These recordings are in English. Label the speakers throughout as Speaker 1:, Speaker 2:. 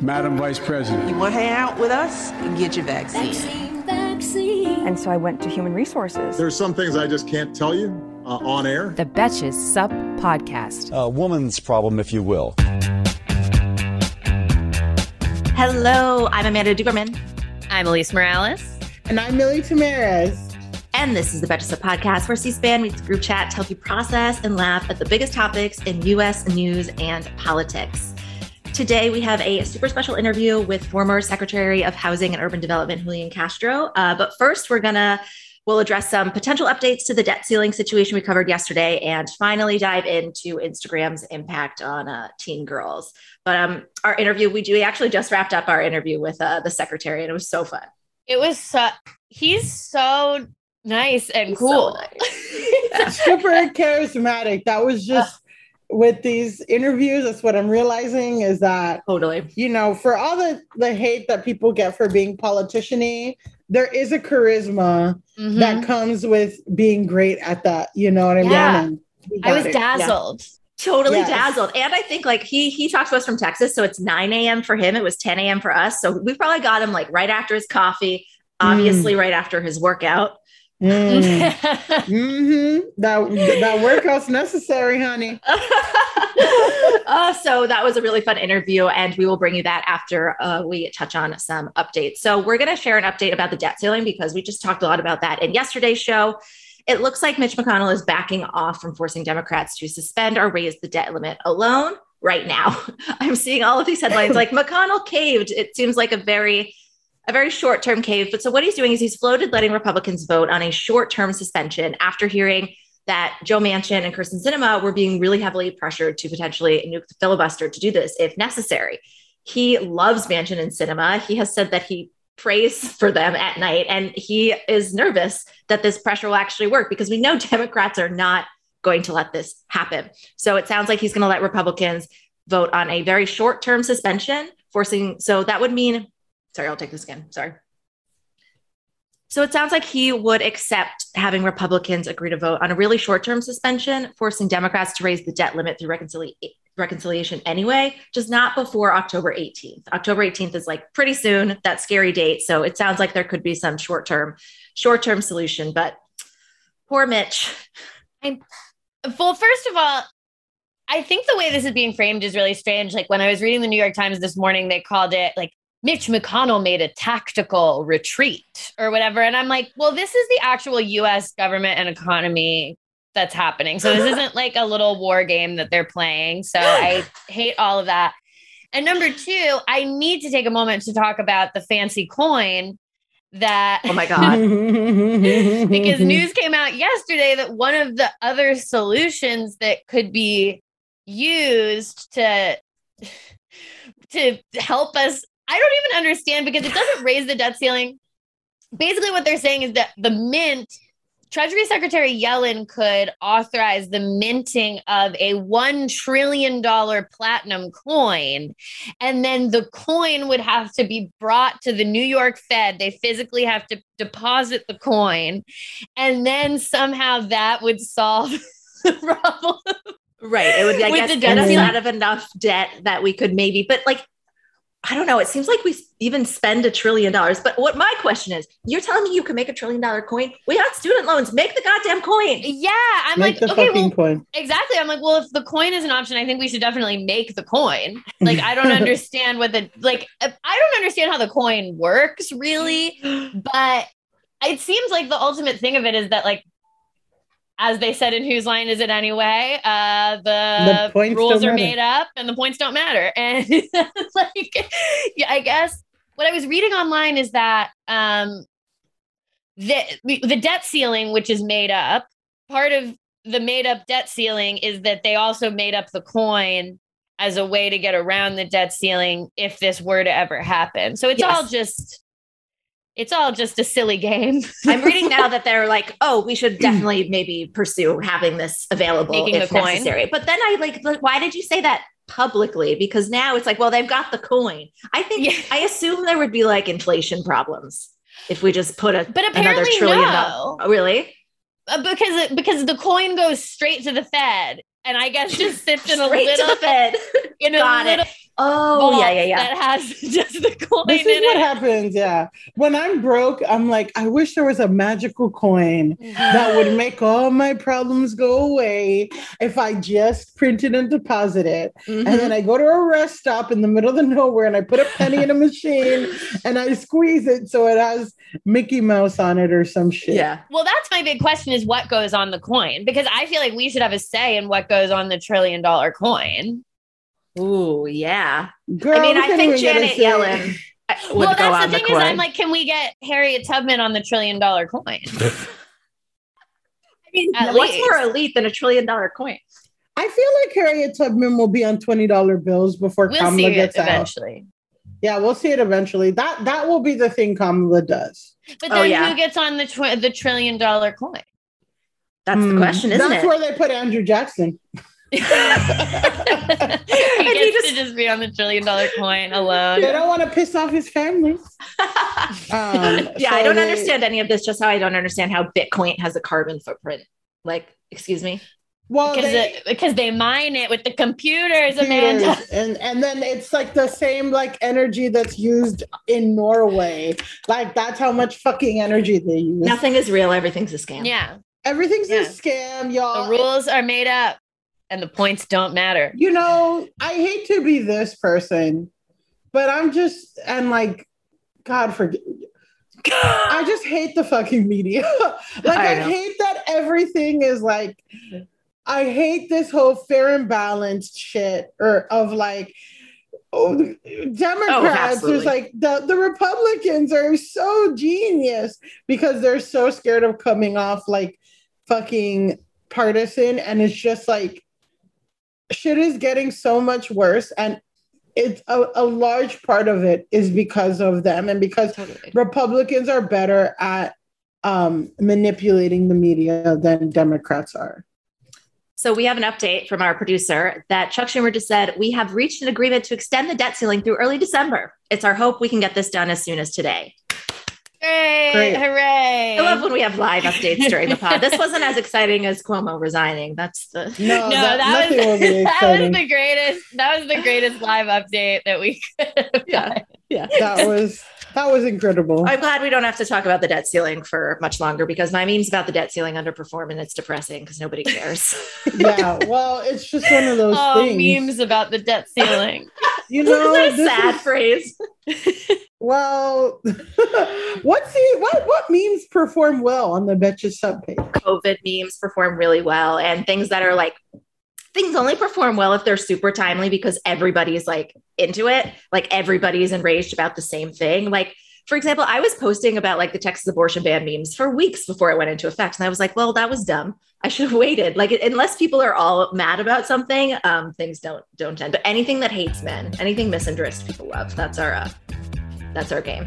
Speaker 1: Madam Vice President.
Speaker 2: You want to hang out with us? Get your vaccine.
Speaker 3: Vaccine, vaccine.
Speaker 4: And so I went to human resources.
Speaker 5: There's some things I just can't tell you uh, on air.
Speaker 6: The Betches Sup Podcast.
Speaker 7: A woman's problem, if you will.
Speaker 8: Hello, I'm Amanda Duberman.
Speaker 9: I'm Alise Morales.
Speaker 10: And I'm Milly Tamarez.
Speaker 8: And this is the Betches Sup Podcast, where C-SPAN meets group chat to help you process and laugh at the biggest topics in U.S. news and politics. Today, we have a super special interview with former Secretary of Housing and Urban Development, Julian Castro. Uh, but first, we're going to We'll address some potential updates to the debt ceiling situation we covered yesterday and finally dive into Instagram's impact on uh, teen girls. But um, our interview, we do we actually just wrapped up our interview with uh, the secretary and it was so fun.
Speaker 9: It was so, he's so nice and cool. So
Speaker 10: nice. Super charismatic. That was just with these interviews, that's what I'm realizing is that
Speaker 8: totally,
Speaker 10: you know, for all the the hate that people get for being politiciany, there is a charisma mm-hmm. that comes with being great at that. You know what I
Speaker 9: yeah. mean? I was it. dazzled. Yeah.
Speaker 8: Totally yes. dazzled. And I think like he he talks to us from Texas. So it's 9 a.m. for him. It was 10 a.m. for us. So we probably got him like right after his coffee, obviously mm. right after his workout.
Speaker 10: Mm. mm-hmm. That that workout's necessary, honey.
Speaker 8: uh, so that was a really fun interview, and we will bring you that after uh, we touch on some updates. So we're going to share an update about the debt ceiling because we just talked a lot about that in yesterday's show. It looks like Mitch McConnell is backing off from forcing Democrats to suspend or raise the debt limit alone right now. I'm seeing all of these headlines like McConnell caved. It seems like a very a very short term cave. But so what he's doing is he's floated letting Republicans vote on a short term suspension after hearing that Joe Manchin and Kyrsten Sinema were being really heavily pressured to potentially nuke the filibuster to do this if necessary. He loves Manchin and Sinema. He has said that he prays for them at night and he is nervous that this pressure will actually work because we know Democrats are not going to let this happen. So it sounds like he's going to let Republicans vote on a very short term suspension, forcing so that would mean Sorry, I'll take this again. Sorry. So it sounds like he would accept having Republicans agree to vote on a really short term suspension, forcing Democrats to raise the debt limit through reconcili- reconciliation anyway, just not before October 18th. October 18th is like pretty soon, that scary date. So it sounds like there could be some short term, short term solution. But poor Mitch.
Speaker 9: I, well, first of all, I think the way this is being framed is really strange. Like when I was reading the New York Times this morning, they called it like Mitch McConnell made a tactical retreat or whatever. And I'm like, well, this is the actual US government and economy that's happening. So this isn't like a little war game that they're playing. So I hate all of that. And number two, I need to take a moment to talk about the fancy coin that
Speaker 8: oh my god
Speaker 9: because news came out yesterday that one of the other solutions that could be used to to help us I don't even understand because it doesn't raise the debt ceiling. Basically, what they're saying is that the mint, Treasury Secretary Yellen could authorize the minting of a $1 trillion platinum coin. And then the coin would have to be brought to the New York Fed. They physically have to deposit the coin. And then somehow that would solve the problem.
Speaker 8: Right. It would, I guess, get us out of enough debt that we could maybe, but like I don't know. It seems like we even spend a trillion dollars. But what my question is, you're telling me you can make a trillion dollar coin? We got student loans. Make the goddamn coin.
Speaker 9: Yeah, I'm
Speaker 10: make
Speaker 9: like,
Speaker 10: okay, well, coin.
Speaker 9: exactly. I'm like, well, if the coin is an option, I think we should definitely make the coin. Like, I don't understand what the like. I don't understand how the coin works really, but it seems like the ultimate thing of it is that like as they said in whose line is it anyway uh the, the rules are made up and the points don't matter and like yeah i guess what i was reading online is that um the the debt ceiling which is made up part of the made up debt ceiling is that they also made up the coin as a way to get around the debt ceiling if this were to ever happen. So it's
Speaker 8: Yes.
Speaker 9: all just it's all just a silly game.
Speaker 8: I'm reading now that they're like, oh, we should definitely maybe pursue having this available
Speaker 9: Making
Speaker 8: if necessary. But then I like, why did you say that publicly? Because now it's like, well, they've got the coin. I think
Speaker 9: Yeah.
Speaker 8: I assume there would be like inflation problems if we just put a
Speaker 9: But
Speaker 8: another
Speaker 9: apparently
Speaker 8: trillion.
Speaker 9: no.
Speaker 8: doll- Oh, really?
Speaker 9: Uh, because because the coin goes straight to the Fed and I guess just sits in a little
Speaker 8: the Fed.
Speaker 9: in a
Speaker 8: Got
Speaker 9: little
Speaker 8: it. Oh,
Speaker 9: vault
Speaker 8: yeah, yeah, yeah.
Speaker 9: that has just the coin
Speaker 10: This
Speaker 9: in
Speaker 10: is what
Speaker 9: it.
Speaker 10: happens. Yeah. When I'm broke, I'm like, I wish there was a magical coin that would make all my problems go away if I just printed and deposit it.
Speaker 8: Mhm.
Speaker 10: And then I go to a rest stop in the middle of the nowhere and I put a penny in a machine and I squeeze it so it has Mickey Mouse on it or some shit.
Speaker 8: yeah.
Speaker 9: Well, that's my big question is what goes on the coin because I feel like we should have a say in what goes on the trillion dollar coin.
Speaker 8: Ooh, yeah.
Speaker 10: Girl,
Speaker 8: I mean, I think
Speaker 10: even get a
Speaker 8: Janet. Yellen would
Speaker 9: well,
Speaker 8: go
Speaker 9: that's
Speaker 8: on
Speaker 9: the
Speaker 8: the,
Speaker 9: thing
Speaker 8: coin.
Speaker 9: is I'm like, can we get Harriet Tubman on the trillion dollar coin?
Speaker 8: I mean,
Speaker 9: at
Speaker 8: what's
Speaker 9: least.
Speaker 8: more elite than a trillion dollar coin?
Speaker 10: I feel like Harriet Tubman will be on $20 bills before
Speaker 9: We'll
Speaker 10: Kamala
Speaker 9: see it
Speaker 10: out.
Speaker 9: eventually.
Speaker 10: Yeah, we'll see it eventually. That that will be the thing Kamala does.
Speaker 9: But
Speaker 8: Oh,
Speaker 9: then
Speaker 8: yeah.
Speaker 9: who gets on the tw- the trillion dollar coin?
Speaker 8: That's the
Speaker 10: Hmm.
Speaker 8: question, isn't
Speaker 10: That's
Speaker 8: it?
Speaker 10: where they put Andrew Jackson.
Speaker 9: He gets
Speaker 8: he just-
Speaker 9: to just be on the trillion dollar coin alone.
Speaker 10: They don't want to piss off his family. Um,
Speaker 8: yeah,
Speaker 10: so
Speaker 8: I don't
Speaker 10: they-
Speaker 8: understand any of this. Just how I don't understand how Bitcoin has a carbon footprint. Like, excuse me.
Speaker 10: Well,
Speaker 9: because
Speaker 10: they,
Speaker 9: it, because they mine it with the computers, Amanda.
Speaker 10: and and then it's like the same like energy that's used in Norway. Like that's how much fucking energy they use.
Speaker 8: Nothing is real. Everything's a scam.
Speaker 9: Yeah,
Speaker 10: Everything's
Speaker 9: Yeah.
Speaker 10: a scam, y'all.
Speaker 9: the rules are made up, and the points don't matter.
Speaker 10: you know, I hate to be this person, but I'm just and like, God forgive. I just hate the fucking media. like
Speaker 8: I
Speaker 10: I, hate that everything is like. I hate this whole fair and balanced shit, or of like. Oh, Democrats,
Speaker 8: oh,
Speaker 10: there's like the, the Republicans are so genius because they're so scared of coming off like fucking partisan. And it's just like shit is getting so much worse. And it's a, a large part of it is because of them and because
Speaker 8: Totally.
Speaker 10: Republicans are better at um, manipulating the media than Democrats are.
Speaker 8: So we have an update from our producer that Chuck Schumer just said we have reached an agreement to extend the debt ceiling through early December. It's our hope we can get this done as soon as today.
Speaker 9: Great,
Speaker 10: Great.
Speaker 9: hooray!
Speaker 8: I love when we have live updates during the pod. This wasn't as exciting as Cuomo resigning. That's the
Speaker 10: No,
Speaker 9: no,
Speaker 10: that,
Speaker 9: that,
Speaker 10: nothing
Speaker 9: was that was the greatest. That was the greatest live update that we could. Have
Speaker 8: Yeah.
Speaker 9: done.
Speaker 8: yeah.
Speaker 10: that was that was incredible.
Speaker 8: I'm glad we don't have to talk about the debt ceiling for much longer because my memes about the debt ceiling underperform and it's depressing because nobody cares.
Speaker 10: yeah, well, it's just one of those
Speaker 9: Oh,
Speaker 10: things.
Speaker 9: memes about the debt ceiling.
Speaker 10: You know,
Speaker 8: Isn't that a
Speaker 10: this
Speaker 8: sad
Speaker 10: is-
Speaker 8: phrase?
Speaker 10: well, what's the what what memes perform well on the Betches subpage?
Speaker 8: COVID memes perform really well and things that are like things only perform well if they're super timely because everybody's like into it. Like everybody's enraged about the same thing. Like, for example, I was posting about like the Texas abortion ban memes for weeks before it went into effect. And I was like, well, that was dumb. I should have waited. Like unless people are all mad about something, um, things don't don't tend. But anything that hates men, anything misandrist, people love. That's our uh, that's our game.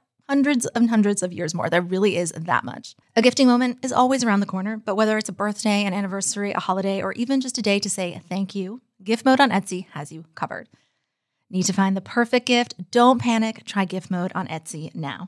Speaker 11: hundreds and hundreds of years more. There really is that much. A gifting moment is always around the corner, but whether it's a birthday, an anniversary, a holiday, or even just a day to say thank you, Gift Mode on Etsy has you covered. Need to find the perfect gift? Don't panic. Try gift mode on Etsy now.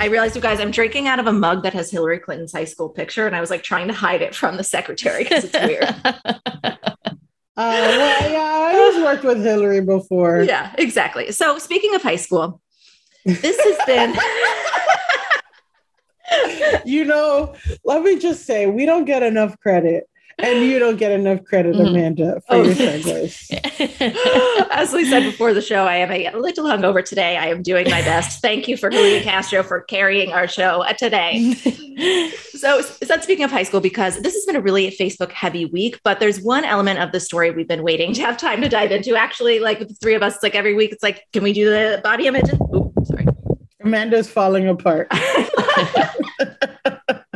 Speaker 8: I realized, you guys, I'm drinking out of a mug that has Hillary Clinton's high school picture, and I was like trying to hide it from the secretary because it's weird.
Speaker 10: Uh, well, yeah, I always worked with Hillary before.
Speaker 8: yeah, exactly. So, speaking of high school, this has been.
Speaker 10: you know, let me just say, we don't get enough credit and you don't get enough credit, mm-hmm. Amanda, for oh. your segues.
Speaker 8: As we said before the show, I am a little hungover today. I am doing my best. Thank you for Julian Castro for carrying our show today. so, so speaking of high school, because this has been a really Facebook heavy week, but there's one element of the story we've been waiting to have time to dive into. Actually, like the three of us, like every week, it's like, can we do the body image? Oh, sorry.
Speaker 10: Amanda's falling apart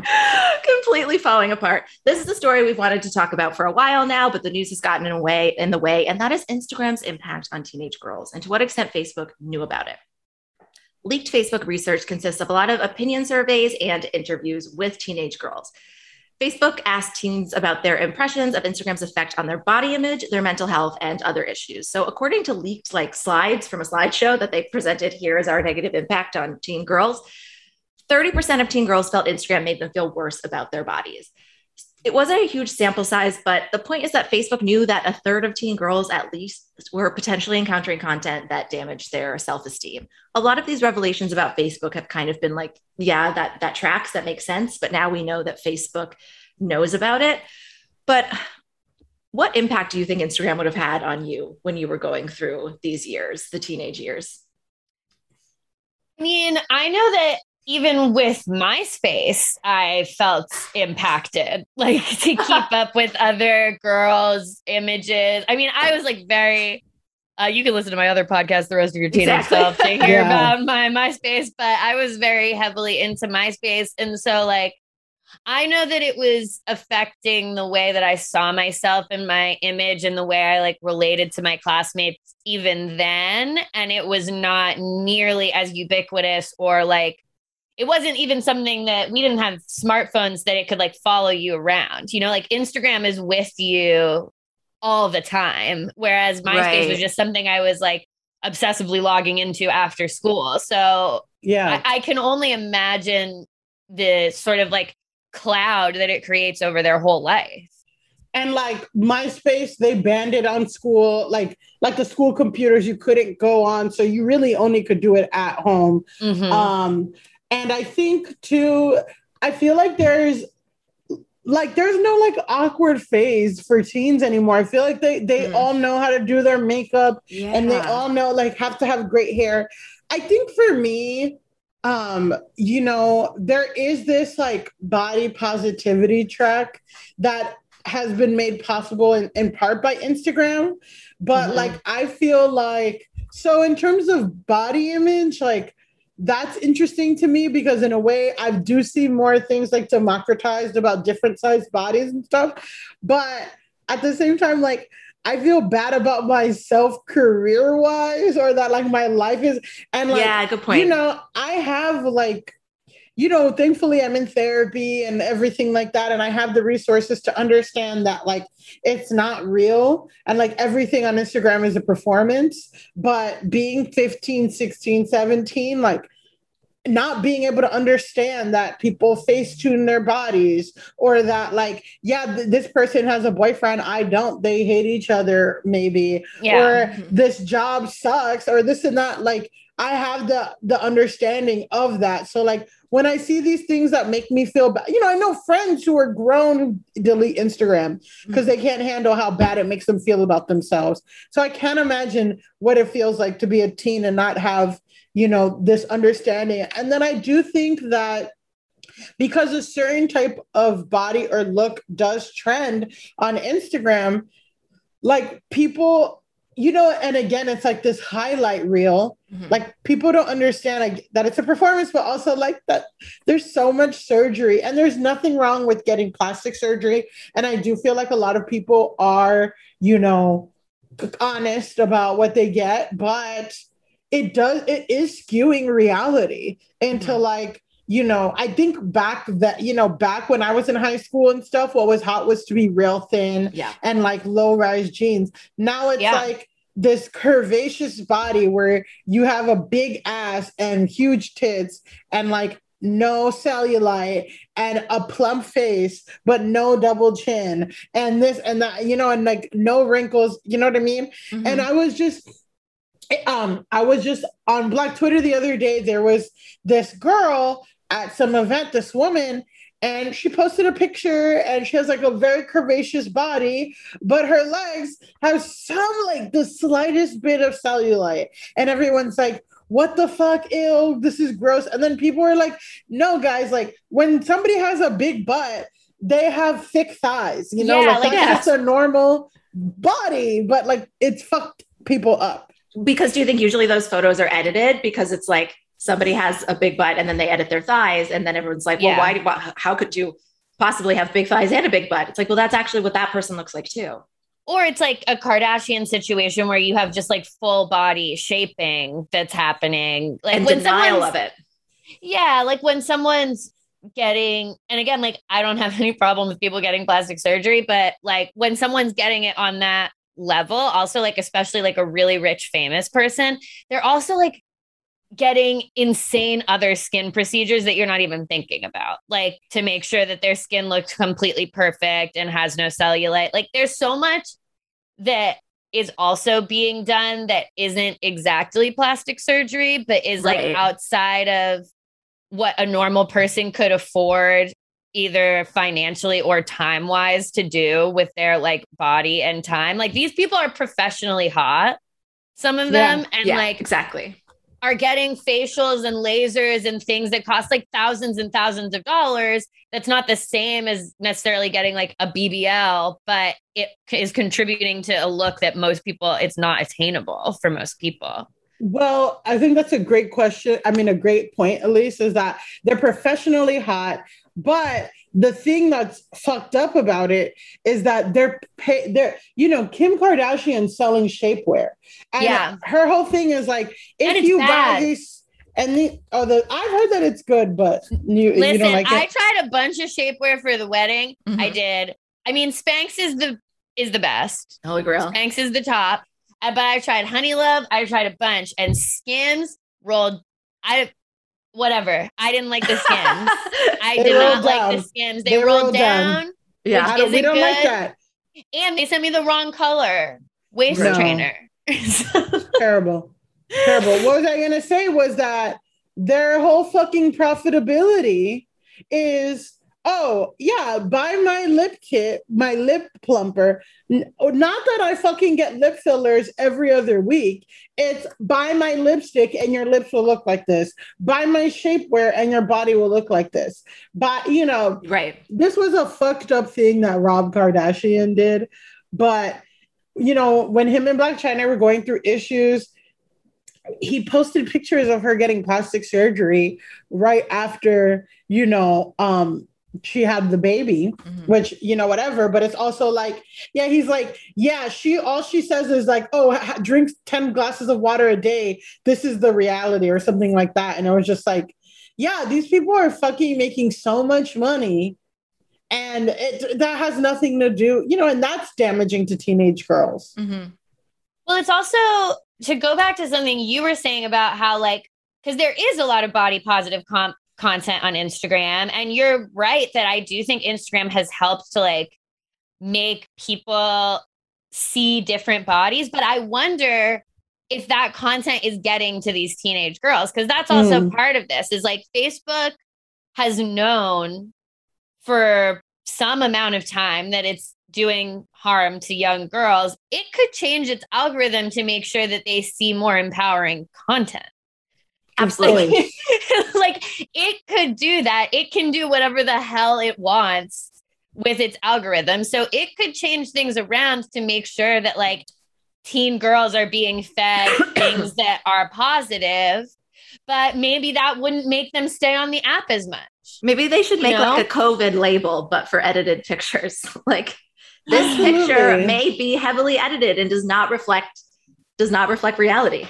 Speaker 8: completely falling apart. This is the story we've wanted to talk about for a while now, but the news has gotten in a way in the way, and that is Instagram's impact on teenage girls and to what extent Facebook knew about it. Leaked Facebook research consists of a lot of opinion surveys and interviews with teenage girls. Facebook asked teens about their impressions of Instagram's effect on their body image, their mental health, and other issues. So, according to leaked like slides from a slideshow that they presented here as our negative impact on teen girls, 30% of teen girls felt Instagram made them feel worse about their bodies. It wasn't a huge sample size, but the point is that Facebook knew that a third of teen girls, at least, were potentially encountering content that damaged their self esteem. A lot of these revelations about Facebook have kind of been like, yeah, that, that tracks, that makes sense. But now we know that Facebook knows about it. But what impact do you think Instagram would have had on you when you were going through these years, the teenage years?
Speaker 9: I mean, I know that even with MySpace, I felt impacted, like to keep up with other girls' images. I mean, I was like very. Uh, you can listen to my other podcast, The Rest of Your Teenage exactly. Self, to hear yeah. about my MySpace. But I was very heavily into MySpace, and so like I know that it was affecting the way that I saw myself and my image and the way I like related to my classmates even then. And it was not nearly as ubiquitous or like it wasn't even something that we didn't have smartphones that it could like follow you around. You know, like Instagram is with you all the time, whereas MySpace right. was just something I was like obsessively logging into after school. So
Speaker 10: yeah,
Speaker 9: I, I can only imagine the sort of like cloud that it creates over their whole life
Speaker 10: and like MySpace, they banned it on school, like like the school computers you couldn't go on, so you really only could do it at home. Mm-hmm. Um, and I think too, I feel like there's like there's no like awkward phase for teens anymore. I feel like they they mm. all know how to do their makeup yeah. and they all know like have to have great hair. I think for me, um, you know, there is this like body positivity track that has been made possible in, in part by Instagram. But mm-hmm. like I feel like so in terms of body image, like that's interesting to me because in a way I do see more things like democratized about different sized bodies and stuff. But at the same time, like I feel bad about myself career wise or that like my life is and like
Speaker 8: yeah, good point.
Speaker 10: You know, I have like you know, thankfully I'm in therapy and everything like that. And I have the resources to understand that like it's not real. And like everything on Instagram is a performance. But being 15, 16, 17, like not being able to understand that people face tune their bodies or that like yeah th- this person has a boyfriend i don't they hate each other maybe yeah. or mm-hmm. this job sucks or this and that like i have the the understanding of that so like when I see these things that make me feel bad, you know, I know friends who are grown who delete Instagram because they can't handle how bad it makes them feel about themselves. So I can't imagine what it feels like to be a teen and not have, you know, this understanding. And then I do think that because a certain type of body or look does trend on Instagram, like people you know and again it's like this highlight reel.
Speaker 8: Mhm.
Speaker 10: like people don't understand like that it's a performance but also like that there's so much surgery and there's nothing wrong with getting plastic surgery. And i do feel like a lot of people are you know honest about what they get but it does it is skewing reality into like you know i think back that you know back when i was in high school and stuff what was hot was to be real thin
Speaker 8: Yeah.
Speaker 10: and like low rise jeans now it's
Speaker 9: Yeah.
Speaker 10: like this curvaceous body where you have a big ass and huge tits and like no cellulite and a plump face but no double chin and this and that you know and like no wrinkles you know what i mean and i was just um i was just on black twitter the other day there was this girl at some event this woman and she posted a picture and she has like a very curvaceous body but her legs have some like the slightest bit of cellulite. And everyone's like what the fuck? Ew this is gross. And then people are like no guys like when somebody has a big butt they have thick thighs you know
Speaker 8: Yeah,
Speaker 10: like,
Speaker 8: like
Speaker 10: that's
Speaker 8: that.
Speaker 10: just a normal body but like it's fucked people up.
Speaker 8: Because do you think usually those photos are edited? Because it's like somebody has a big butt and then they edit their thighs and then everyone's like well
Speaker 9: Yeah.
Speaker 8: why, why how could you possibly have big thighs and a big butt it's like well that's actually what that person looks like too
Speaker 9: or it's like a Kardashian situation where you have just like full body shaping that's happening. Like
Speaker 8: and
Speaker 9: when
Speaker 8: denial of it
Speaker 9: Yeah, like when someone's getting, and again, like I don't have any problem with people getting plastic surgery, but like when someone's getting it on that level, also like especially like a really rich famous person, they're also like getting insane other skin procedures that you're not even thinking about, like to make sure that their skin looks completely perfect and has no cellulite. Like there's so much that is also being done that isn't exactly plastic surgery, but is like outside of what a normal person could afford either financially or time wise to do with their like body and time. Like these people are professionally hot, some of
Speaker 10: Yeah.
Speaker 9: them, and
Speaker 8: yeah
Speaker 9: like
Speaker 8: exactly
Speaker 9: are getting facials and lasers and things that cost like thousands and thousands of dollars. That's not the same as necessarily getting like a BBL, but it is contributing to a look that most people, it's not attainable for most people.
Speaker 10: Well, I think that's a great question. I mean, a great point, Alise, is that they're professionally hot, but the thing that's fucked up about it is that they're pay they're you know Kim Kardashian selling shapewear, and
Speaker 9: Yeah.
Speaker 10: her whole thing is like if you
Speaker 9: bad.
Speaker 10: buy these and the oh the I've heard that it's good, but you you
Speaker 9: Listen,
Speaker 10: don't like
Speaker 9: I tried a bunch of shapewear for the wedding. I
Speaker 8: Mhm.
Speaker 9: did. I mean, Spanx is the is the best.
Speaker 8: holy grail
Speaker 9: Spanx is the top. But I tried Honey Love. I tried a bunch, and Skims rolled. I whatever. I didn't like the Skims. I did
Speaker 10: rolled
Speaker 9: not like the
Speaker 10: down.
Speaker 9: Skims. They,
Speaker 10: They
Speaker 9: rolled,
Speaker 10: rolled
Speaker 9: down,
Speaker 10: down.
Speaker 8: yeah
Speaker 10: I don't, we
Speaker 9: isn't
Speaker 10: don't like that.
Speaker 9: and they sent me the wrong color waist
Speaker 10: No.
Speaker 9: trainer.
Speaker 10: Terrible. Terrible. What was I gonna say was that their whole fucking profitability is oh yeah, buy my lip kit, my lip plumper. Not that I fucking get lip fillers every other week. It's buy my lipstick and your lips will look like this. Buy my shapewear and your body will look like this. Buy, you know,
Speaker 8: right
Speaker 10: this was a fucked up thing that Rob Kardashian did. But, you know, when him and Blac Chyna were going through issues, he posted pictures of her getting plastic surgery right after, you know, um, she had the baby, which, you know, whatever. But it's also like, yeah, he's like, yeah, she, all she says is like, oh, ha- drink 10 glasses of water a day. This is the reality or something like that. And it was just like, yeah, these people are fucking making so much money and it that has nothing to do you know and that's damaging to teenage girls Mm-hmm.
Speaker 9: Well, it's also to go back to something you were saying about how, like, because there is a lot of body positive com- content on Instagram. And you're right that I do think Instagram has helped to, like, make people see different bodies. But I wonder if that content is getting to these teenage girls, because that's also
Speaker 10: Mm.
Speaker 9: part of this is like Facebook has known for some amount of time that it's doing harm to young girls, it could change its algorithm to make sure that they see more empowering content.
Speaker 8: Absolutely
Speaker 9: like it could do that. It can do whatever the hell it wants with its algorithm. So it could change things around to make sure that like teen girls are being fed things that are positive, but maybe that wouldn't make them stay on the app as much.
Speaker 8: Maybe they should make
Speaker 9: You know?
Speaker 8: like a COVID label, but for edited pictures. like this
Speaker 10: Absolutely.
Speaker 8: picture may be heavily edited and does not reflect does not reflect reality.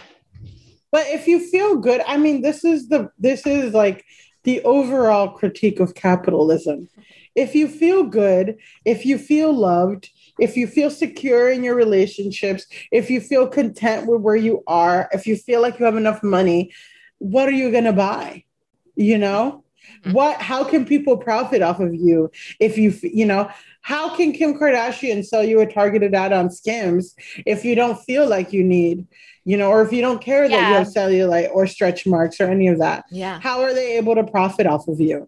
Speaker 10: But if you feel good, I mean, this is the this is like the overall critique of capitalism. If you feel good, if you feel loved, if you feel secure in your relationships, if you feel content with where you are, if you feel like you have enough money, what are you going to buy? You know? Mm-hmm. What how can people profit off of you if you you know, how can Kim Kardashian sell you a targeted ad on Skims if you don't feel like you need you know, or if you don't care that you have cellulite or stretch marks or any of that,
Speaker 8: Yeah.
Speaker 10: how are they able to profit off of you?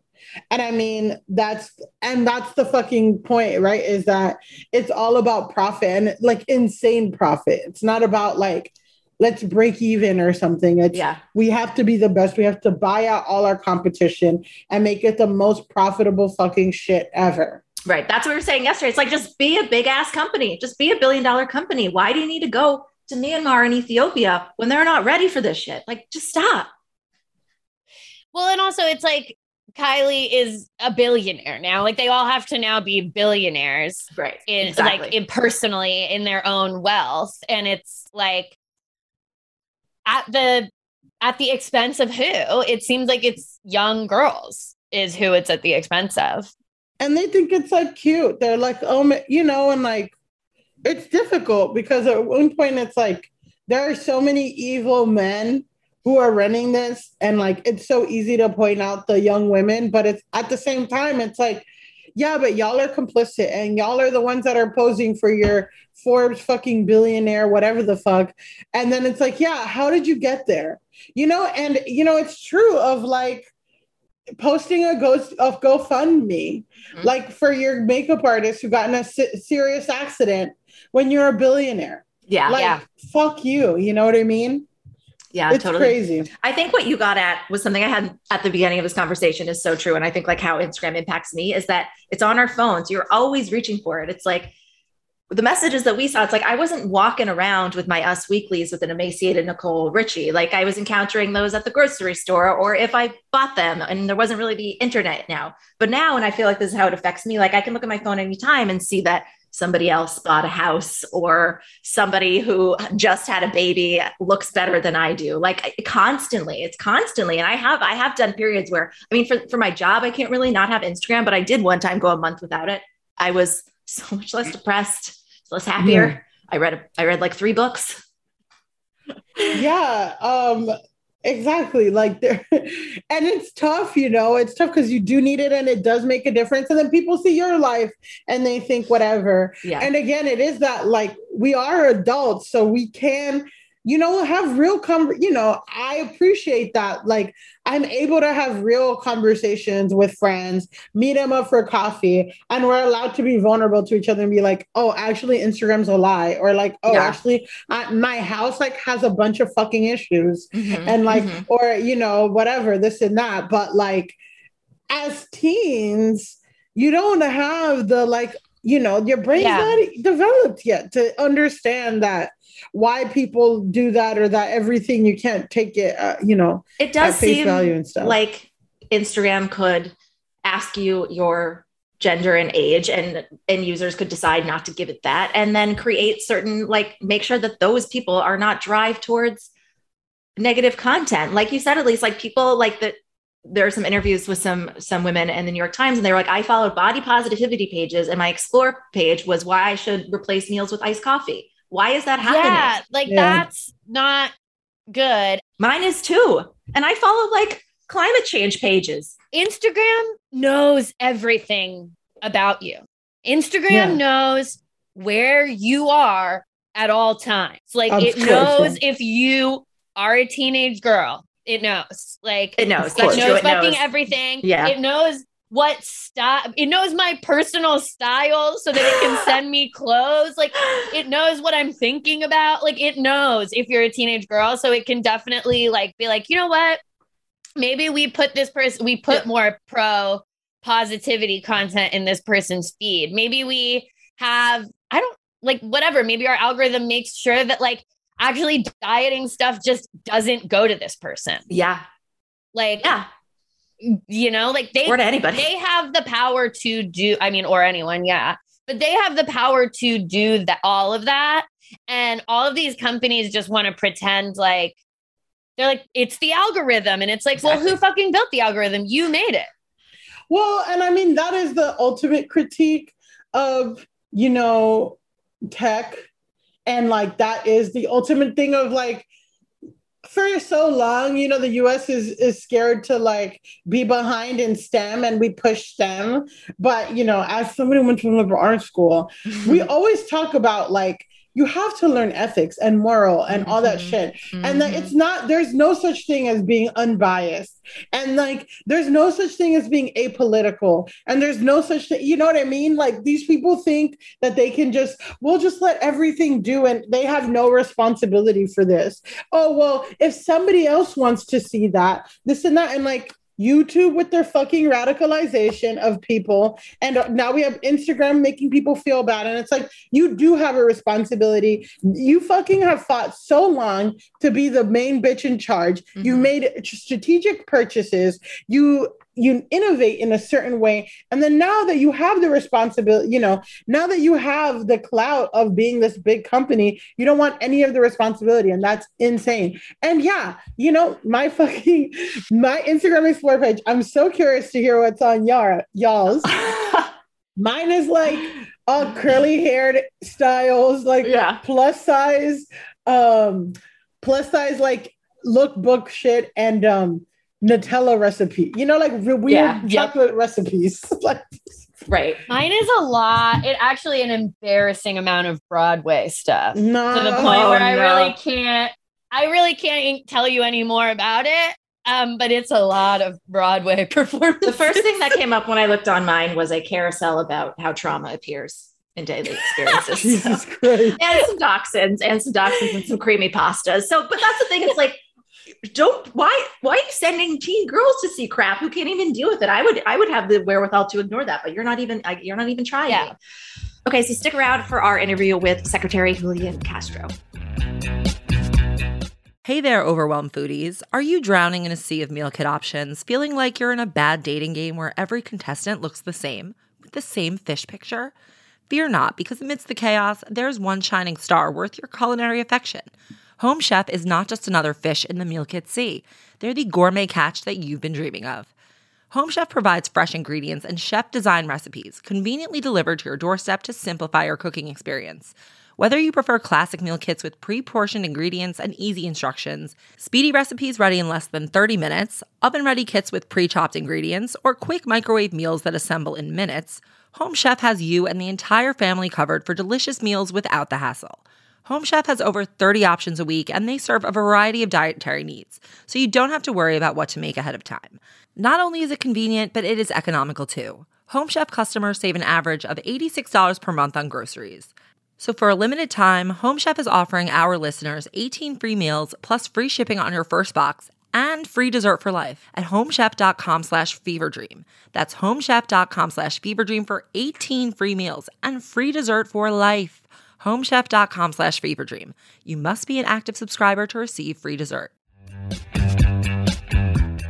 Speaker 10: And I mean, that's and that's the fucking point, right? Is that it's all about profit and like insane profit. It's not about like let's break even or something. It's
Speaker 8: Yeah.
Speaker 10: we have to be the best. We have to buy out all our competition and make it the most profitable fucking shit ever.
Speaker 8: Right. That's what we were saying yesterday. It's like just be a big ass company. Just be a billion dollar company. Why do you need to go to Myanmar and Ethiopia when they're not ready for this shit? Like just stop.
Speaker 9: Well, and also it's like Kylie is a billionaire now. Like they all have to now be billionaires
Speaker 8: Right.
Speaker 9: in
Speaker 8: Exactly.
Speaker 9: like in personally in their own wealth. And it's like at the at the expense of who? It seems like it's young girls is who it's at the expense of.
Speaker 10: and they think it's like cute. They're like, oh, ma- you know, and like it's difficult because at one point it's like there are so many evil men who are running this, and like it's so easy to point out the young women, but it's at the same time it's like, yeah, but y'all are complicit, and y'all are the ones that are posing for your Forbes fucking billionaire, whatever the fuck, and then it's like, yeah, how did you get there? You know, and you know it's true of like posting a ghost of GoFundMe,
Speaker 8: Mhm.
Speaker 10: like for your makeup artist who got in a se- serious accident when you're a billionaire.
Speaker 8: Yeah.
Speaker 10: Like,
Speaker 8: yeah.
Speaker 10: fuck you. You know what I mean?
Speaker 8: Yeah.
Speaker 10: it's
Speaker 8: totally.
Speaker 10: crazy.
Speaker 8: I think what you got at was something I had at the beginning of this conversation is so true. And I think like how Instagram impacts me is that it's on our phones. You're always reaching for it. It's like the messages that we saw, it's like I wasn't walking around with my Us Weeklies with an emaciated Nicole Richie. Like I was encountering those at the grocery store or if I bought them and there wasn't really the internet now. But now, and I feel like this is how it affects me, like I can look at my phone anytime and see that somebody else bought a house or somebody who just had a baby looks better than I do. Like constantly, it's constantly. And I have, I have done periods where, I mean, for, for my job, I can't really not have Instagram, but I did one time go a month without it. I was so much less depressed, less happier. I read, I read like three books.
Speaker 10: yeah um exactly like there and it's tough you know it's tough because you do need it and it does make a difference and then people see your life and they think whatever
Speaker 8: Yeah.
Speaker 10: and again it is that like we are adults so we can you know have real com you know i appreciate that like i'm able to have real conversations with friends meet them up for coffee and we're allowed to be vulnerable to each other and be like oh actually instagram's a lie or like oh
Speaker 8: Yeah.
Speaker 10: actually I, my house like has a bunch of fucking issues
Speaker 8: Mhm,
Speaker 10: and like
Speaker 8: mhm.
Speaker 10: or you know whatever this and that but like as teens you don't have the like you know your brain's
Speaker 9: Yeah.
Speaker 10: not developed yet to understand that why people do that or that everything you can't take it uh, you know
Speaker 8: it does
Speaker 10: face
Speaker 8: seem
Speaker 10: value and stuff.
Speaker 8: like Instagram could ask you your gender and age and and users could decide not to give it that and then create certain like make sure that those people are not drive towards negative content like you said at least like people like that there are some interviews with some some women in the New York Times and they were like I followed body positivity pages and my explore page was why I should replace meals with iced coffee why is that happening
Speaker 9: Yeah, like
Speaker 10: Yeah.
Speaker 9: that's not good.
Speaker 8: mine is too and I follow like climate change pages
Speaker 9: Instagram knows everything about you. Instagram
Speaker 10: Yeah.
Speaker 9: knows where you are at all times. Like
Speaker 10: Of
Speaker 9: it
Speaker 10: course,
Speaker 9: knows
Speaker 10: yeah.
Speaker 9: if you are a teenage girl. It knows. Like
Speaker 8: It knows.
Speaker 9: It knows
Speaker 8: It
Speaker 9: fucking
Speaker 8: knows.
Speaker 9: everything.
Speaker 8: Yeah.
Speaker 9: It knows what style. It knows my personal style so that it can send me clothes. Like it knows what I'm thinking about. Like it knows if you're a teenage girl, so it can definitely like be like, you know what? Maybe we put this person, we put more pro positivity content in this person's feed. Maybe we have, I don't like whatever, maybe our algorithm makes sure that like actually dieting stuff just doesn't go to this person.
Speaker 8: Yeah.
Speaker 9: Like,
Speaker 8: yeah.
Speaker 9: You know, like they
Speaker 8: or to anybody.
Speaker 9: They have the power to do, I mean, or anyone, yeah. But they have the power to do that all of that. And all of these companies just want to pretend like they're like, it's the algorithm. And it's like, exactly. well, who fucking built the algorithm? You made it.
Speaker 10: Well, and I mean, that is the ultimate critique of, you know, tech. And like, that is the ultimate thing of like, for so long, you know, the US is is scared to like be behind in STEM and we push STEM. But you know, as somebody who went to liberal arts school, we always talk about like you have to learn ethics and moral and all that mm-hmm. shit. Mm-hmm. And that it's not, there's no such thing as being unbiased. And like, there's no such thing as being apolitical. And there's no such thing, you know what I mean? Like, these people think that they can just, we'll just let everything do and they have no responsibility for this. Oh, well, if somebody else wants to see that, this and that. And like, YouTube with their fucking radicalization of people. And now we have Instagram making people feel bad. And it's like, you do have a responsibility. You fucking have fought so long to be the main bitch in charge. Mm-hmm. You made strategic purchases. You you innovate in a certain way. And then now that you have the responsibility you know now that you have the clout of being this big company you don't want any of the responsibility and that's insane. And yeah you know my fucking my instagram explore page i'm so curious to hear what's on y'all y'all's. Mine is like all curly haired styles like yeah. plus size um plus size like lookbook shit and um Nutella recipe. You know, like weird yeah, chocolate yep. recipes. like
Speaker 8: right.
Speaker 9: Mine is a lot. It actually an embarrassing amount of Broadway stuff.
Speaker 10: No.
Speaker 9: To the point where oh, I really can't I really can't tell you any more about it. Um, but it's a lot of Broadway performance.
Speaker 8: The first thing that came up when I looked on mine was a carousel about how trauma appears in daily experiences.
Speaker 10: Jesus Christ.
Speaker 8: And some dachshunds and some dachshunds and some creamy pastas. So, but that's the thing. It's like don't why why are you sending teen girls to see crap who can't even deal with it i would i would have the wherewithal to ignore that but you're not even you're not even trying yeah. okay so stick around for our interview with secretary julian castro
Speaker 12: Hey there, overwhelmed foodies. Are you drowning in a sea of meal kit options, feeling like you're in a bad dating game where every contestant looks the same, with the same fish picture? Fear not, because amidst the chaos, there's one shining star worth your culinary affection. Home Chef is not just another fish in the meal kit sea, they're the gourmet catch that you've been dreaming of. Home Chef provides fresh ingredients and chef design recipes conveniently delivered to your doorstep to simplify your cooking experience. Whether you prefer classic meal kits with pre portioned ingredients and easy instructions, speedy recipes ready in less than 30 minutes, oven ready kits with pre chopped ingredients, or quick microwave meals that assemble in minutes, Home Chef has you and the entire family covered for delicious meals without the hassle. Home Chef has over 30 options a week and they serve a variety of dietary needs, so you don't have to worry about what to make ahead of time. Not only is it convenient, but it is economical too. Home Chef customers save an average of $86 per month on groceries. So for a limited time, Home Chef is offering our listeners 18 free meals plus free shipping on your first box and free dessert for life at homechef.com slash feverdream. That's homechef.com slash feverdream for 18 free meals and free dessert for life homechef.com slash feverdream. You must be an active subscriber to receive free dessert.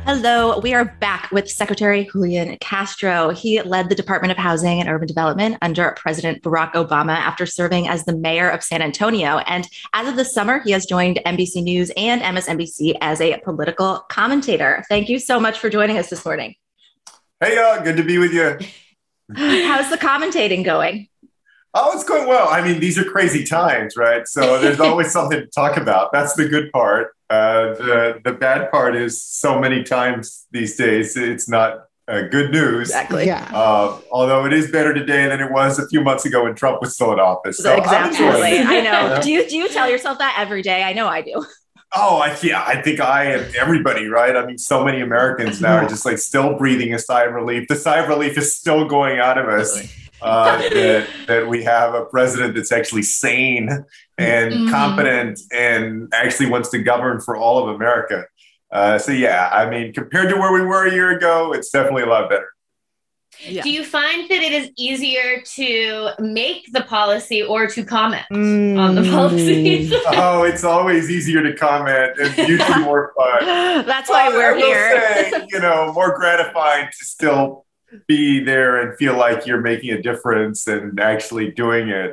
Speaker 8: Hello, we are back with Secretary Julian Castro. He led the Department of Housing and Urban Development under President Barack Obama after serving as the mayor of San Antonio. And as of this summer, he has joined NBC News and MSNBC as a political commentator. Thank you so much for joining us this morning.
Speaker 13: Hey, y'all, good to be with you.
Speaker 8: How's the commentating going?
Speaker 13: Oh, it's going well. I mean, these are crazy times, right? So there's always something to talk about. That's the good part. Uh, the the bad part is so many times these days it's not uh, good news.
Speaker 8: Exactly.
Speaker 10: Yeah.
Speaker 13: Uh, although it is better today than it was a few months ago when Trump was still in office. So
Speaker 8: exactly. I know. Do you do you tell yourself that every day? I know I do.
Speaker 13: Oh, I, yeah, I think I and everybody, right? I mean, so many Americans now are just like still breathing a sigh of relief. The sigh of relief is still going out of us uh, that, that we have a president that's actually sane and mm-hmm. competent and actually wants to govern for all of America. Uh, so, yeah, I mean, compared to where we were a year ago, it's definitely a lot better.
Speaker 9: Yeah. Do you find that it is easier to make the policy or to comment
Speaker 10: mm.
Speaker 9: on the policies?
Speaker 13: oh, it's always easier to comment and usually more fun.
Speaker 8: That's why but we're here.
Speaker 13: Say, you know, more gratifying to still be there and feel like you're making a difference and actually doing it.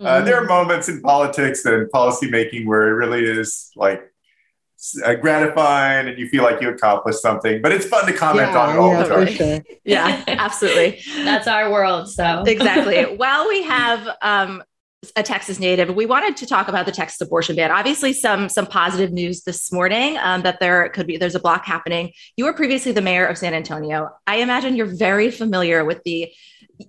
Speaker 13: Mm-hmm. Uh, there are moments in politics and policymaking where it really is like uh, gratifying and you feel like you accomplished something. But it's fun to comment yeah, on it all yeah, the time.
Speaker 8: Sure. yeah, absolutely.
Speaker 9: That's our world. So
Speaker 8: exactly. While we have um, a Texas native, we wanted to talk about the Texas abortion ban. Obviously, some some positive news this morning um, that there could be there's a block happening. You were previously the mayor of San Antonio. I imagine you're very familiar with the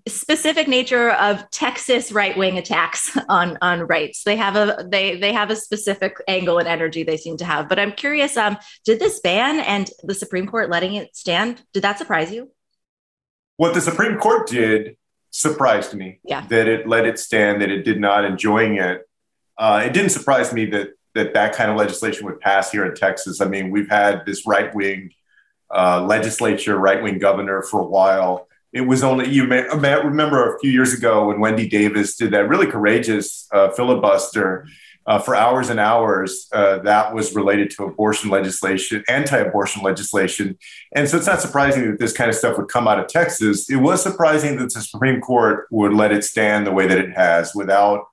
Speaker 8: specific nature of Texas right wing attacks on on rights. They have a they they have a specific angle and energy they seem to have. But I'm curious, um, did this ban and the Supreme Court letting it stand did that surprise you?
Speaker 13: What the Supreme Court did surprised me.
Speaker 8: Yeah,
Speaker 13: that it let it stand, that it did not enjoin it. Uh, it didn't surprise me that that that kind of legislation would pass here in Texas. I mean, we've had this right wing uh, legislature, right wing governor for a while it was only you may, remember a few years ago when Wendy Davis did that really courageous uh, filibuster uh, for hours and hours. Uh, that was related to abortion legislation, anti-abortion legislation, and so it's not surprising that this kind of stuff would come out of Texas. It was surprising that the Supreme Court would let it stand the way that it has, without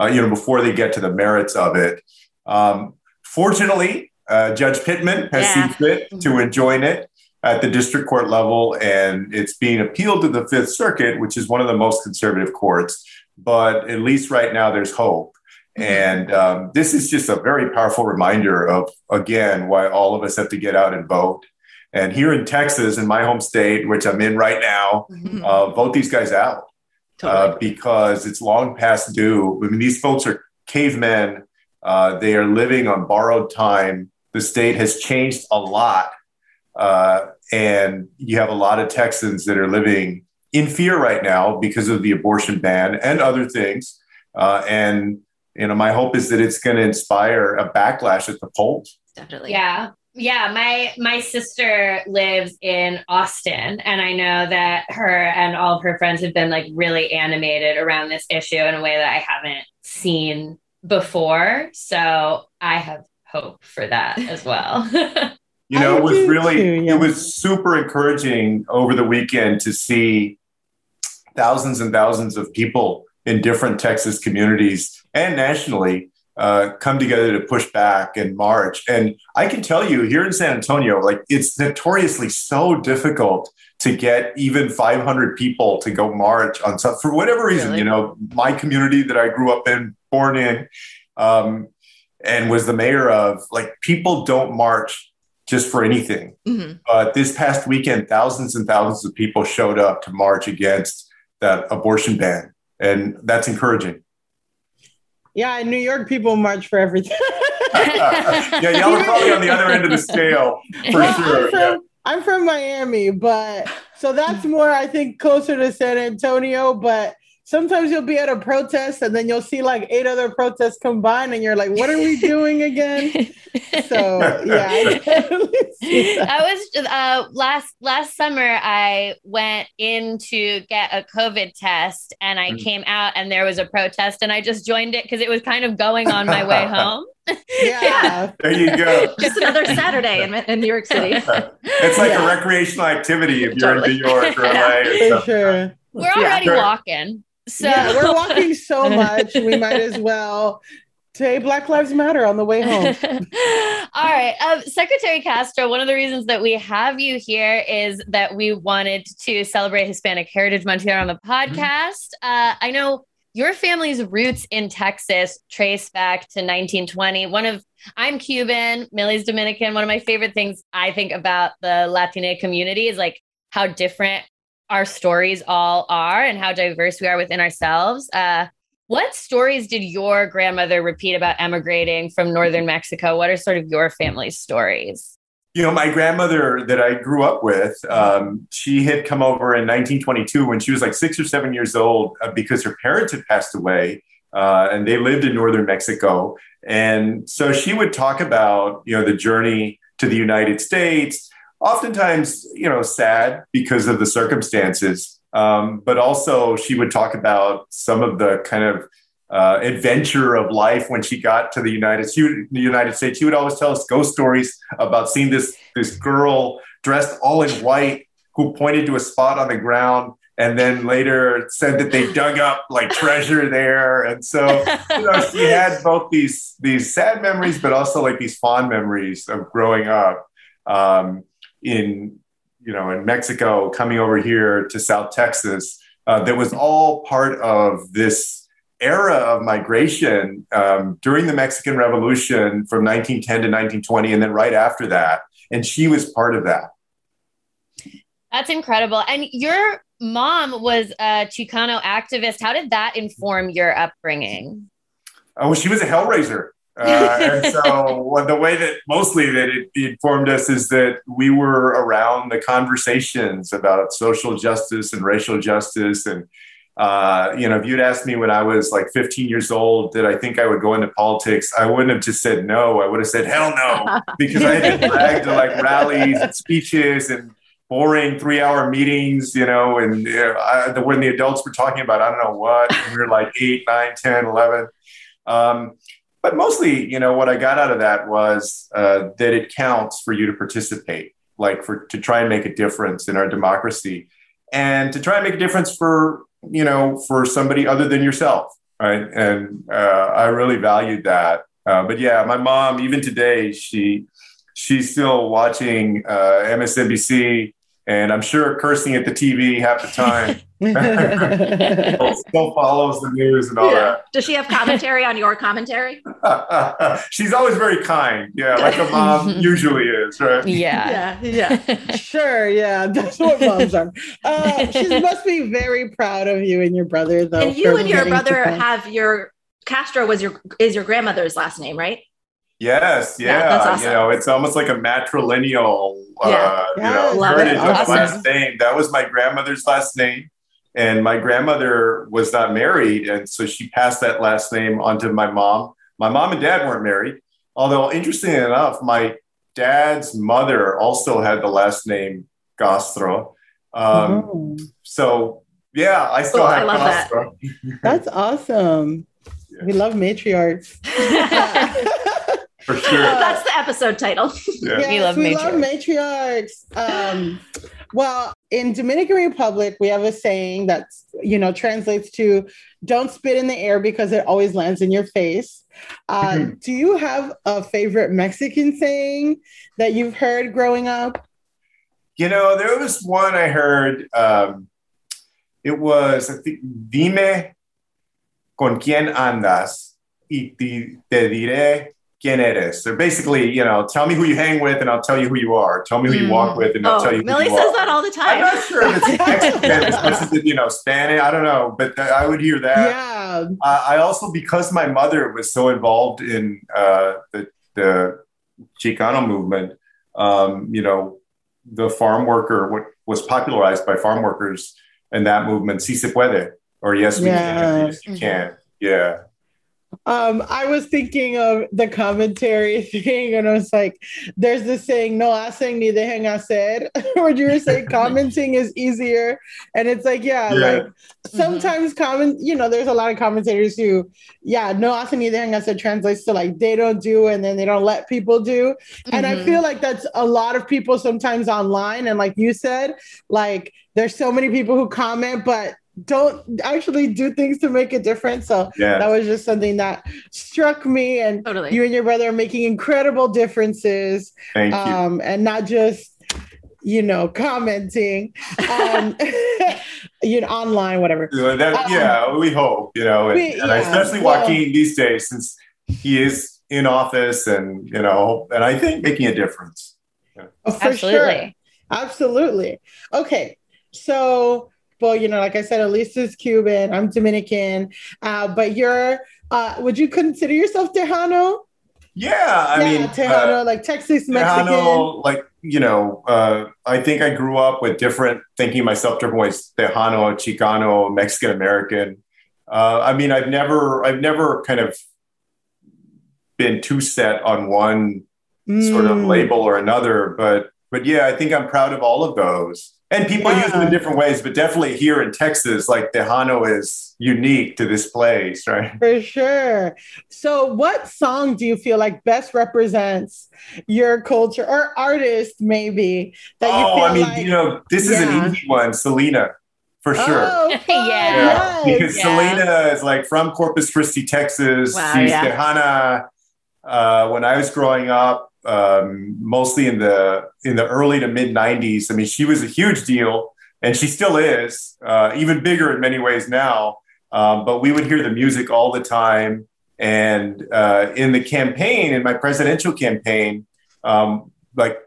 Speaker 13: uh, you know before they get to the merits of it. Um, fortunately, uh, Judge Pittman has yeah. seen fit to mm-hmm. enjoin it at the district court level, and it's being appealed to the Fifth Circuit, which is one of the most conservative courts. But at least right now, there's hope. And um, this is just a very powerful reminder of, again, why all of us have to get out and vote. And here in Texas, in my home state, which I'm in right now, mm-hmm. uh, vote these guys out totally. uh, because it's long past due. I mean, these folks are cavemen. Uh, they are living on borrowed time. The state has changed a lot uh, and you have a lot of Texans that are living in fear right now because of the abortion ban and other things. Uh, and you know, my hope is that it's going to inspire a backlash at the polls.
Speaker 8: Definitely.
Speaker 9: Yeah. Yeah, my my sister lives in Austin and I know that her and all of her friends have been like really animated around this issue in a way that I haven't seen before. So I have hope for that as well.
Speaker 13: You know, it was really, too, yeah. it was super encouraging over the weekend to see thousands and thousands of people in different Texas communities and nationally uh, come together to push back and march. And I can tell you here in San Antonio, like it's notoriously so difficult to get even 500 people to go march on some, for whatever reason, really? you know, my community that I grew up in, born in, um, and was the mayor of, like people don't march just for anything. Mm-hmm. Uh, this past weekend, thousands and thousands of people showed up to march against that abortion ban, and that's encouraging.
Speaker 10: Yeah, in New York, people march for everything.
Speaker 13: yeah, y'all are probably on the other end of the scale for well, sure.
Speaker 10: I'm from, yeah. I'm from Miami, but so that's more, I think, closer to San Antonio. But sometimes you'll be at a protest and then you'll see like eight other protests combined and you're like what are we doing again so yeah I,
Speaker 9: I was uh, last last summer i went in to get a covid test and i mm. came out and there was a protest and i just joined it because it was kind of going on my way home
Speaker 10: yeah.
Speaker 13: There you go.
Speaker 8: Just another Saturday in, in New York City.
Speaker 13: it's like yeah. a recreational activity if you're totally. in New York or LA.
Speaker 10: Yeah. For sure.
Speaker 9: We're already yeah. walking. So
Speaker 10: yeah, we're walking so much, we might as well say Black Lives Matter on the way home.
Speaker 9: All right. Um, Secretary Castro, one of the reasons that we have you here is that we wanted to celebrate Hispanic Heritage Month here on the mm-hmm. podcast. Uh, I know your family's roots in Texas trace back to 1920. One of I'm Cuban, Milly's Dominican. One of my favorite things I think about the Latina community is like how different our stories all are and how diverse we are within ourselves. Uh, what stories did your grandmother repeat about emigrating from northern Mexico? What are sort of your family's stories?
Speaker 13: You know, my grandmother that I grew up with, um, she had come over in 1922 when she was like six or seven years old uh, because her parents had passed away uh, and they lived in northern Mexico. And so she would talk about, you know, the journey to the United States, oftentimes, you know, sad because of the circumstances. Um, but also, she would talk about some of the kind of uh, adventure of life when she got to the United, she the United States. She would always tell us ghost stories about seeing this this girl dressed all in white who pointed to a spot on the ground and then later said that they dug up like treasure there and so you know she had both these these sad memories but also like these fond memories of growing up um, in you know in mexico coming over here to south texas uh, that was all part of this era of migration um, during the mexican revolution from 1910 to 1920 and then right after that and she was part of that
Speaker 9: That's incredible. And your mom was a Chicano activist. How did that inform your upbringing?
Speaker 13: Oh, she was a hellraiser. Uh, and so well, the way that mostly that it, informed us is that we were around the conversations about social justice and racial justice. And, uh, you know, if you'd asked me when I was like 15 years old, did I think I would go into politics? I wouldn't have just said no. I would have said, hell no, because I had been dragged to like rallies and speeches and boring three hour meetings, you know, and you know, I, the, when the adults were talking about, I don't know what, we were like eight, nine, 10, 11. Um, but mostly, you know, what I got out of that was uh, that it counts for you to participate, like for to try and make a difference in our democracy, and to try and make a difference for you know for somebody other than yourself, right? And uh, I really valued that. Uh, but yeah, my mom, even today, she she's still watching uh, MSNBC, and I'm sure cursing at the TV half the time. still follows the news and all
Speaker 8: Yeah. Does she have commentary on your commentary?
Speaker 13: She's always very kind. Yeah, like a mom usually is, right?
Speaker 8: Yeah, yeah. Yeah.
Speaker 10: sure, yeah, that's what moms are. Uh, she must be very proud of you and your brother, though.
Speaker 8: and you and your brother have your Castro was your is your grandmother's last name, right?
Speaker 13: Yes, yeah.
Speaker 8: Yeah, that's awesome.
Speaker 13: You know, it's almost like a matrilineal, uh,
Speaker 8: Yeah.
Speaker 13: you know, heritage of
Speaker 8: Awesome.
Speaker 13: last name. That was my grandmother's last name, and my grandmother was not married, and so she passed that last name onto my mom. My mom and dad weren't married, although interestingly enough, my dad's mother also had the last name Castro. Um,
Speaker 10: Oh,
Speaker 13: So yeah, I still
Speaker 8: Oh,
Speaker 13: have
Speaker 8: I love that.
Speaker 10: That's awesome. We love matriarchs.
Speaker 13: For sure.
Speaker 8: That's the episode title.
Speaker 13: Yeah.
Speaker 10: Yes,
Speaker 9: We love
Speaker 10: we
Speaker 9: matriarchs.
Speaker 10: love matriarchs. Um, well, in Dominican Republic, we have a saying that you know translates to "Don't spit in the air because it always lands in your face." Uh,
Speaker 13: Mm-hmm.
Speaker 10: Do you have a favorite Mexican saying that you've heard growing up?
Speaker 13: You know, there was one I heard. Um, it was, I think, dime con quién andas y te, te diré quién eres. So basically, you know, tell me who you hang with and I'll tell you who you are. Tell me who you walk with and I'll
Speaker 8: Oh,
Speaker 13: tell you who you are.
Speaker 8: Milly says
Speaker 13: are.
Speaker 8: that all the time.
Speaker 13: I'm not sure if it's Mexican much you know, Spanish. I don't know, but I would hear that.
Speaker 10: Yeah,
Speaker 13: Uh, I also, because my mother was so involved in uh, the, the Chicano movement, um, you know, the farm worker, what was popularized by farm workers in that movement, si se puede, or yes, we
Speaker 10: Yeah.
Speaker 13: can, yes, you can. Yeah.
Speaker 10: Um, I was thinking of the commentary thing, and I was like, "There's this saying, no hacen ni dejen hacer," where you were saying commenting is easier, and it's like, yeah,
Speaker 13: Yeah.
Speaker 10: like sometimes comment, you know, there's a lot of commentators who, yeah, no hacen ni dejen hacer translates to like they don't do, and then they don't let people do, and I
Speaker 9: Mhm.
Speaker 10: feel like that's a lot of people sometimes online, and like you said, like there's so many people who comment, but don't actually do things to make a difference. So
Speaker 13: Yeah.
Speaker 10: that was just something that struck me. And
Speaker 8: Totally.
Speaker 10: you and your brother are making incredible differences,
Speaker 13: Thank you.
Speaker 10: um, and not just you know commenting, um, you know, online, whatever.
Speaker 13: So that,
Speaker 10: Um,
Speaker 13: yeah, we hope, you know, and,
Speaker 10: we-
Speaker 13: and
Speaker 10: yeah,
Speaker 13: especially
Speaker 10: well-
Speaker 13: these days, since he is in office and, you know, and I think making a difference.
Speaker 10: Oh, for
Speaker 9: Absolutely.
Speaker 10: sure. Absolutely. Okay. So, well, you know, like I said, Alise is Cuban, I'm Dominican, uh, but you're, uh, would you consider yourself Tejano?
Speaker 13: Yeah, I
Speaker 10: yeah,
Speaker 13: mean,
Speaker 10: Tejano,
Speaker 13: uh,
Speaker 10: like Texas Mexican.
Speaker 13: Tejano, like you know, uh, I think I grew up with different thinking myself different ways. Tejano, Chicano, Mexican American. Uh, I mean, I've never, I've never kind of been too set on one sort of
Speaker 10: Mm.
Speaker 13: label or another. But, but yeah, I think I'm proud of all of those. And people use them in different ways, but definitely here in Texas, like Tejano is unique to this place, right?
Speaker 10: For sure. So, what song do you feel like best represents your culture or artist, maybe?
Speaker 13: That you oh, I mean, like, you know, this yeah. is an easy one, Selena, for sure.
Speaker 10: Oh,
Speaker 9: yeah.
Speaker 13: yeah. Because yeah. Selena is like from Corpus Christi, Texas. Wow, She's yeah. Tejana. Uh, when I was growing up, um, mostly in the in the early to mid 90s. I mean, she was a huge deal, and she still is, uh, even bigger in many ways now. Um, but we would hear the music all the time. And uh, in the campaign, in my presidential campaign, um, like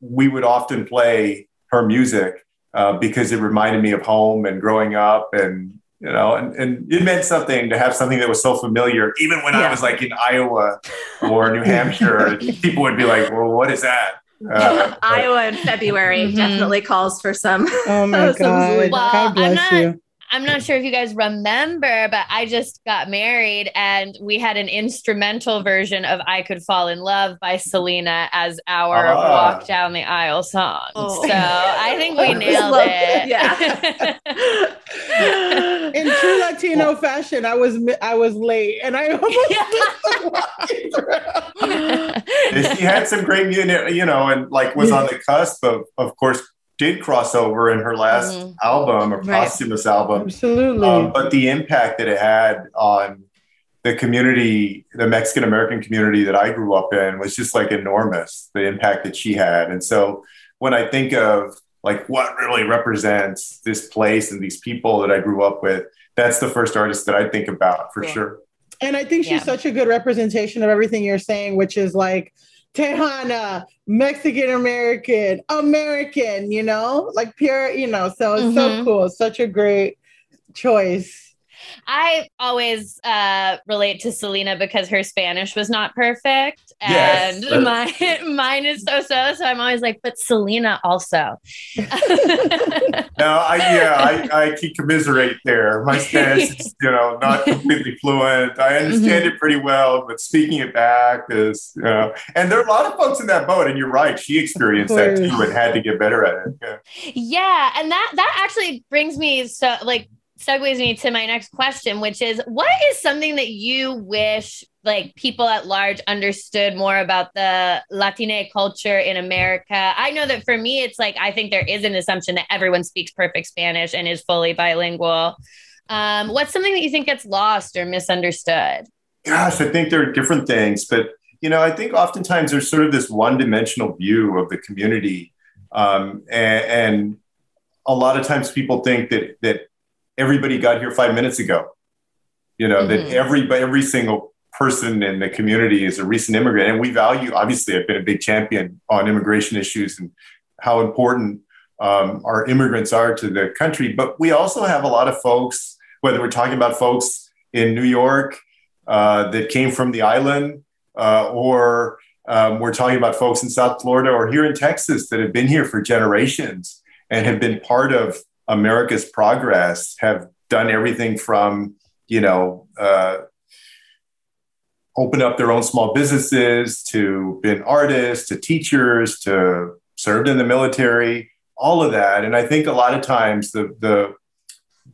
Speaker 13: we would often play her music uh, because it reminded me of home and growing up and you know, and, and it meant something to have something that was so familiar. Even when yeah. I was like in Iowa or New Hampshire, people would be like, "Well, what is that?"
Speaker 8: Uh, Iowa in February mm-hmm. definitely calls for some.
Speaker 10: Oh my god!
Speaker 9: Well,
Speaker 10: god bless
Speaker 9: not,
Speaker 10: you.
Speaker 9: I'm not sure if you guys remember, but I just got married and we had an instrumental version of I Could Fall in Love by Selena as our uh, walk down the aisle song. Oh. So I think we nailed it.
Speaker 8: Yeah.
Speaker 10: in true Latino fashion, I was I was late and I
Speaker 13: almost She had some great music, you know, and like was on the cusp of of course did cross over in her last mm-hmm. album, a right. posthumous album.
Speaker 10: Absolutely.
Speaker 13: Um, but the impact that it had on the community, the Mexican American community that I grew up in, was just like enormous. The impact that she had, and so when I think of like what really represents this place and these people that I grew up with, that's the first artist that I think about for sure.
Speaker 10: And I think she's yeah. such a good representation of everything you're saying, which is like Tejana, Mexican American, American, you know, like pure, you know, so it's mm-hmm. so cool. Such a great choice.
Speaker 9: I always uh, relate to Selena because her Spanish was not perfect, and yes. my mine is so so. So I'm always like, but Selena also.
Speaker 13: no, I yeah, I, I can commiserate there. My Spanish is you know not completely fluent. I understand mm-hmm. it pretty well, but speaking it back is you know. And there are a lot of folks in that boat, and you're right. She experienced that too and had to get better at it.
Speaker 9: Yeah. yeah, and that that actually brings me so like segues me to my next question, which is what is something that you wish like people at large understood more about the Latina culture in America? I know that for me, it's like I think there is an assumption that everyone speaks perfect Spanish and is fully bilingual. Um, what's something that you think gets lost or misunderstood?
Speaker 13: Gosh, I think there are different things, but you know, I think oftentimes there's sort of this one-dimensional view of the community, um, and, and a lot of times people think that that everybody got here five minutes ago. You know, mm-hmm. that every every single person in the community is a recent immigrant. And we value, obviously, I've been a big champion on immigration issues and how important um, our immigrants are to the country. But we also have a lot of folks, whether we're talking about folks in New York uh, that came from the island, uh, or um, we're talking about folks in South Florida or here in Texas that have been here for generations and have been part of America's progress have done everything from, you know, uh, open up their own small businesses to been artists to teachers to served in the military, all of that. And I think a lot of times the the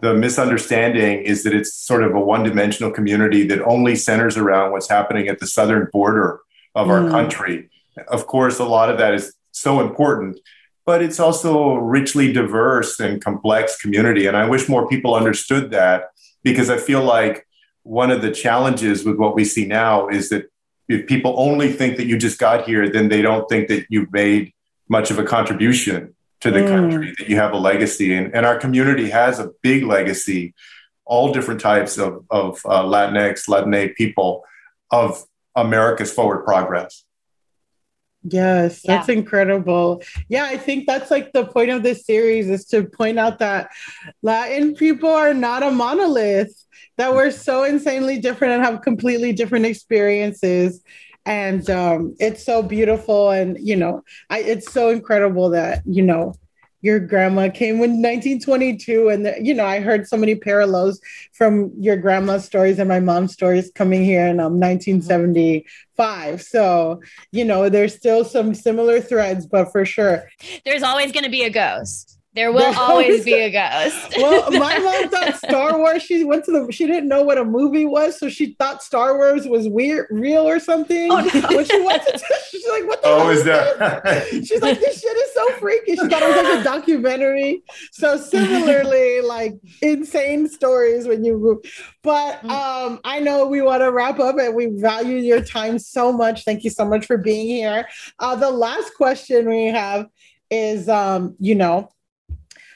Speaker 13: the misunderstanding is that it's sort of a one-dimensional community that only centers around what's happening at the southern border of our mm. country. Of course, a lot of that is so important, but it's also a richly diverse and complex community. And I wish more people understood that because I feel like one of the challenges with what we see now is that if people only think that you just got here, then they don't think that you've made much of a contribution to the mm. country, that you have a legacy. And, and our community has a big legacy, all different types of, of uh, Latinx, Latina people of America's forward progress.
Speaker 10: Yes, that's yeah. incredible. Yeah, I think that's like the point of this series is to point out that Latin people are not a monolith, that we're so insanely different and have completely different experiences. And um, it's so beautiful. And, you know, I, it's so incredible that, you know, your grandma came in 1922 and the, you know i heard so many parallels from your grandma's stories and my mom's stories coming here in um, 1975 so you know there's still some similar threads but for sure.
Speaker 9: There's always going to be a ghost There will
Speaker 10: There's
Speaker 9: always
Speaker 10: always
Speaker 9: be a ghost.
Speaker 10: well, my mom thought Star Wars. She went to the. She didn't know what a movie was, so she thought Star Wars was weird, real or something.
Speaker 8: Oh, no.
Speaker 10: When she went to, she's like, "What the
Speaker 13: Oh,
Speaker 10: hell
Speaker 13: is
Speaker 10: is
Speaker 13: that?
Speaker 10: She's like, "This shit is so freaky." She thought it was like a documentary. So similarly, like insane stories when you. But um, I know we want to wrap up, and we value your time so much. Thank you so much for being here. Uh, the last question we have is, um, you know.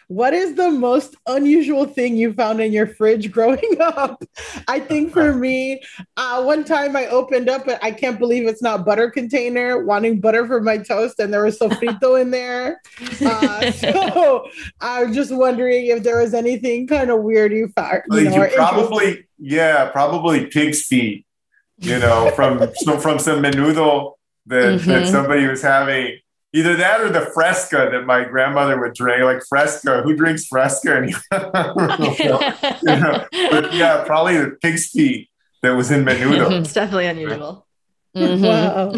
Speaker 10: What is the most unusual thing you found in your fridge growing up? I think for me, uh, one time I opened up, I can't believe it's not butter container, wanting butter for my toast, and there was sofrito in there. Uh, so I'm just wondering if there was anything kind of weird you found. You know,
Speaker 13: you probably yeah, probably pig's feet. You know, from so from some menudo that, that
Speaker 10: Mhm.
Speaker 13: somebody was having. Either that or the fresca that my grandmother would drink, like fresca. Who drinks fresca? And you know, but yeah, probably the pig's feet that was in menudo.
Speaker 8: It's definitely unusual. Mm-hmm.
Speaker 10: Wow.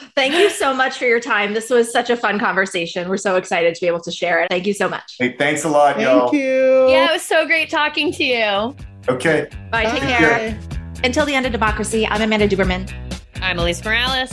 Speaker 8: Thank you so much for your time. This was such a fun conversation. We're so excited to be able to share it. Thank you so much.
Speaker 13: Hey, thanks a lot, y'all.
Speaker 10: Thank you.
Speaker 9: Yeah, it was so great talking to you.
Speaker 13: Okay.
Speaker 8: Bye. Take
Speaker 10: Bye.
Speaker 8: care. Until the end of democracy, I'm Amanda Duberman.
Speaker 9: I'm Alise Morales.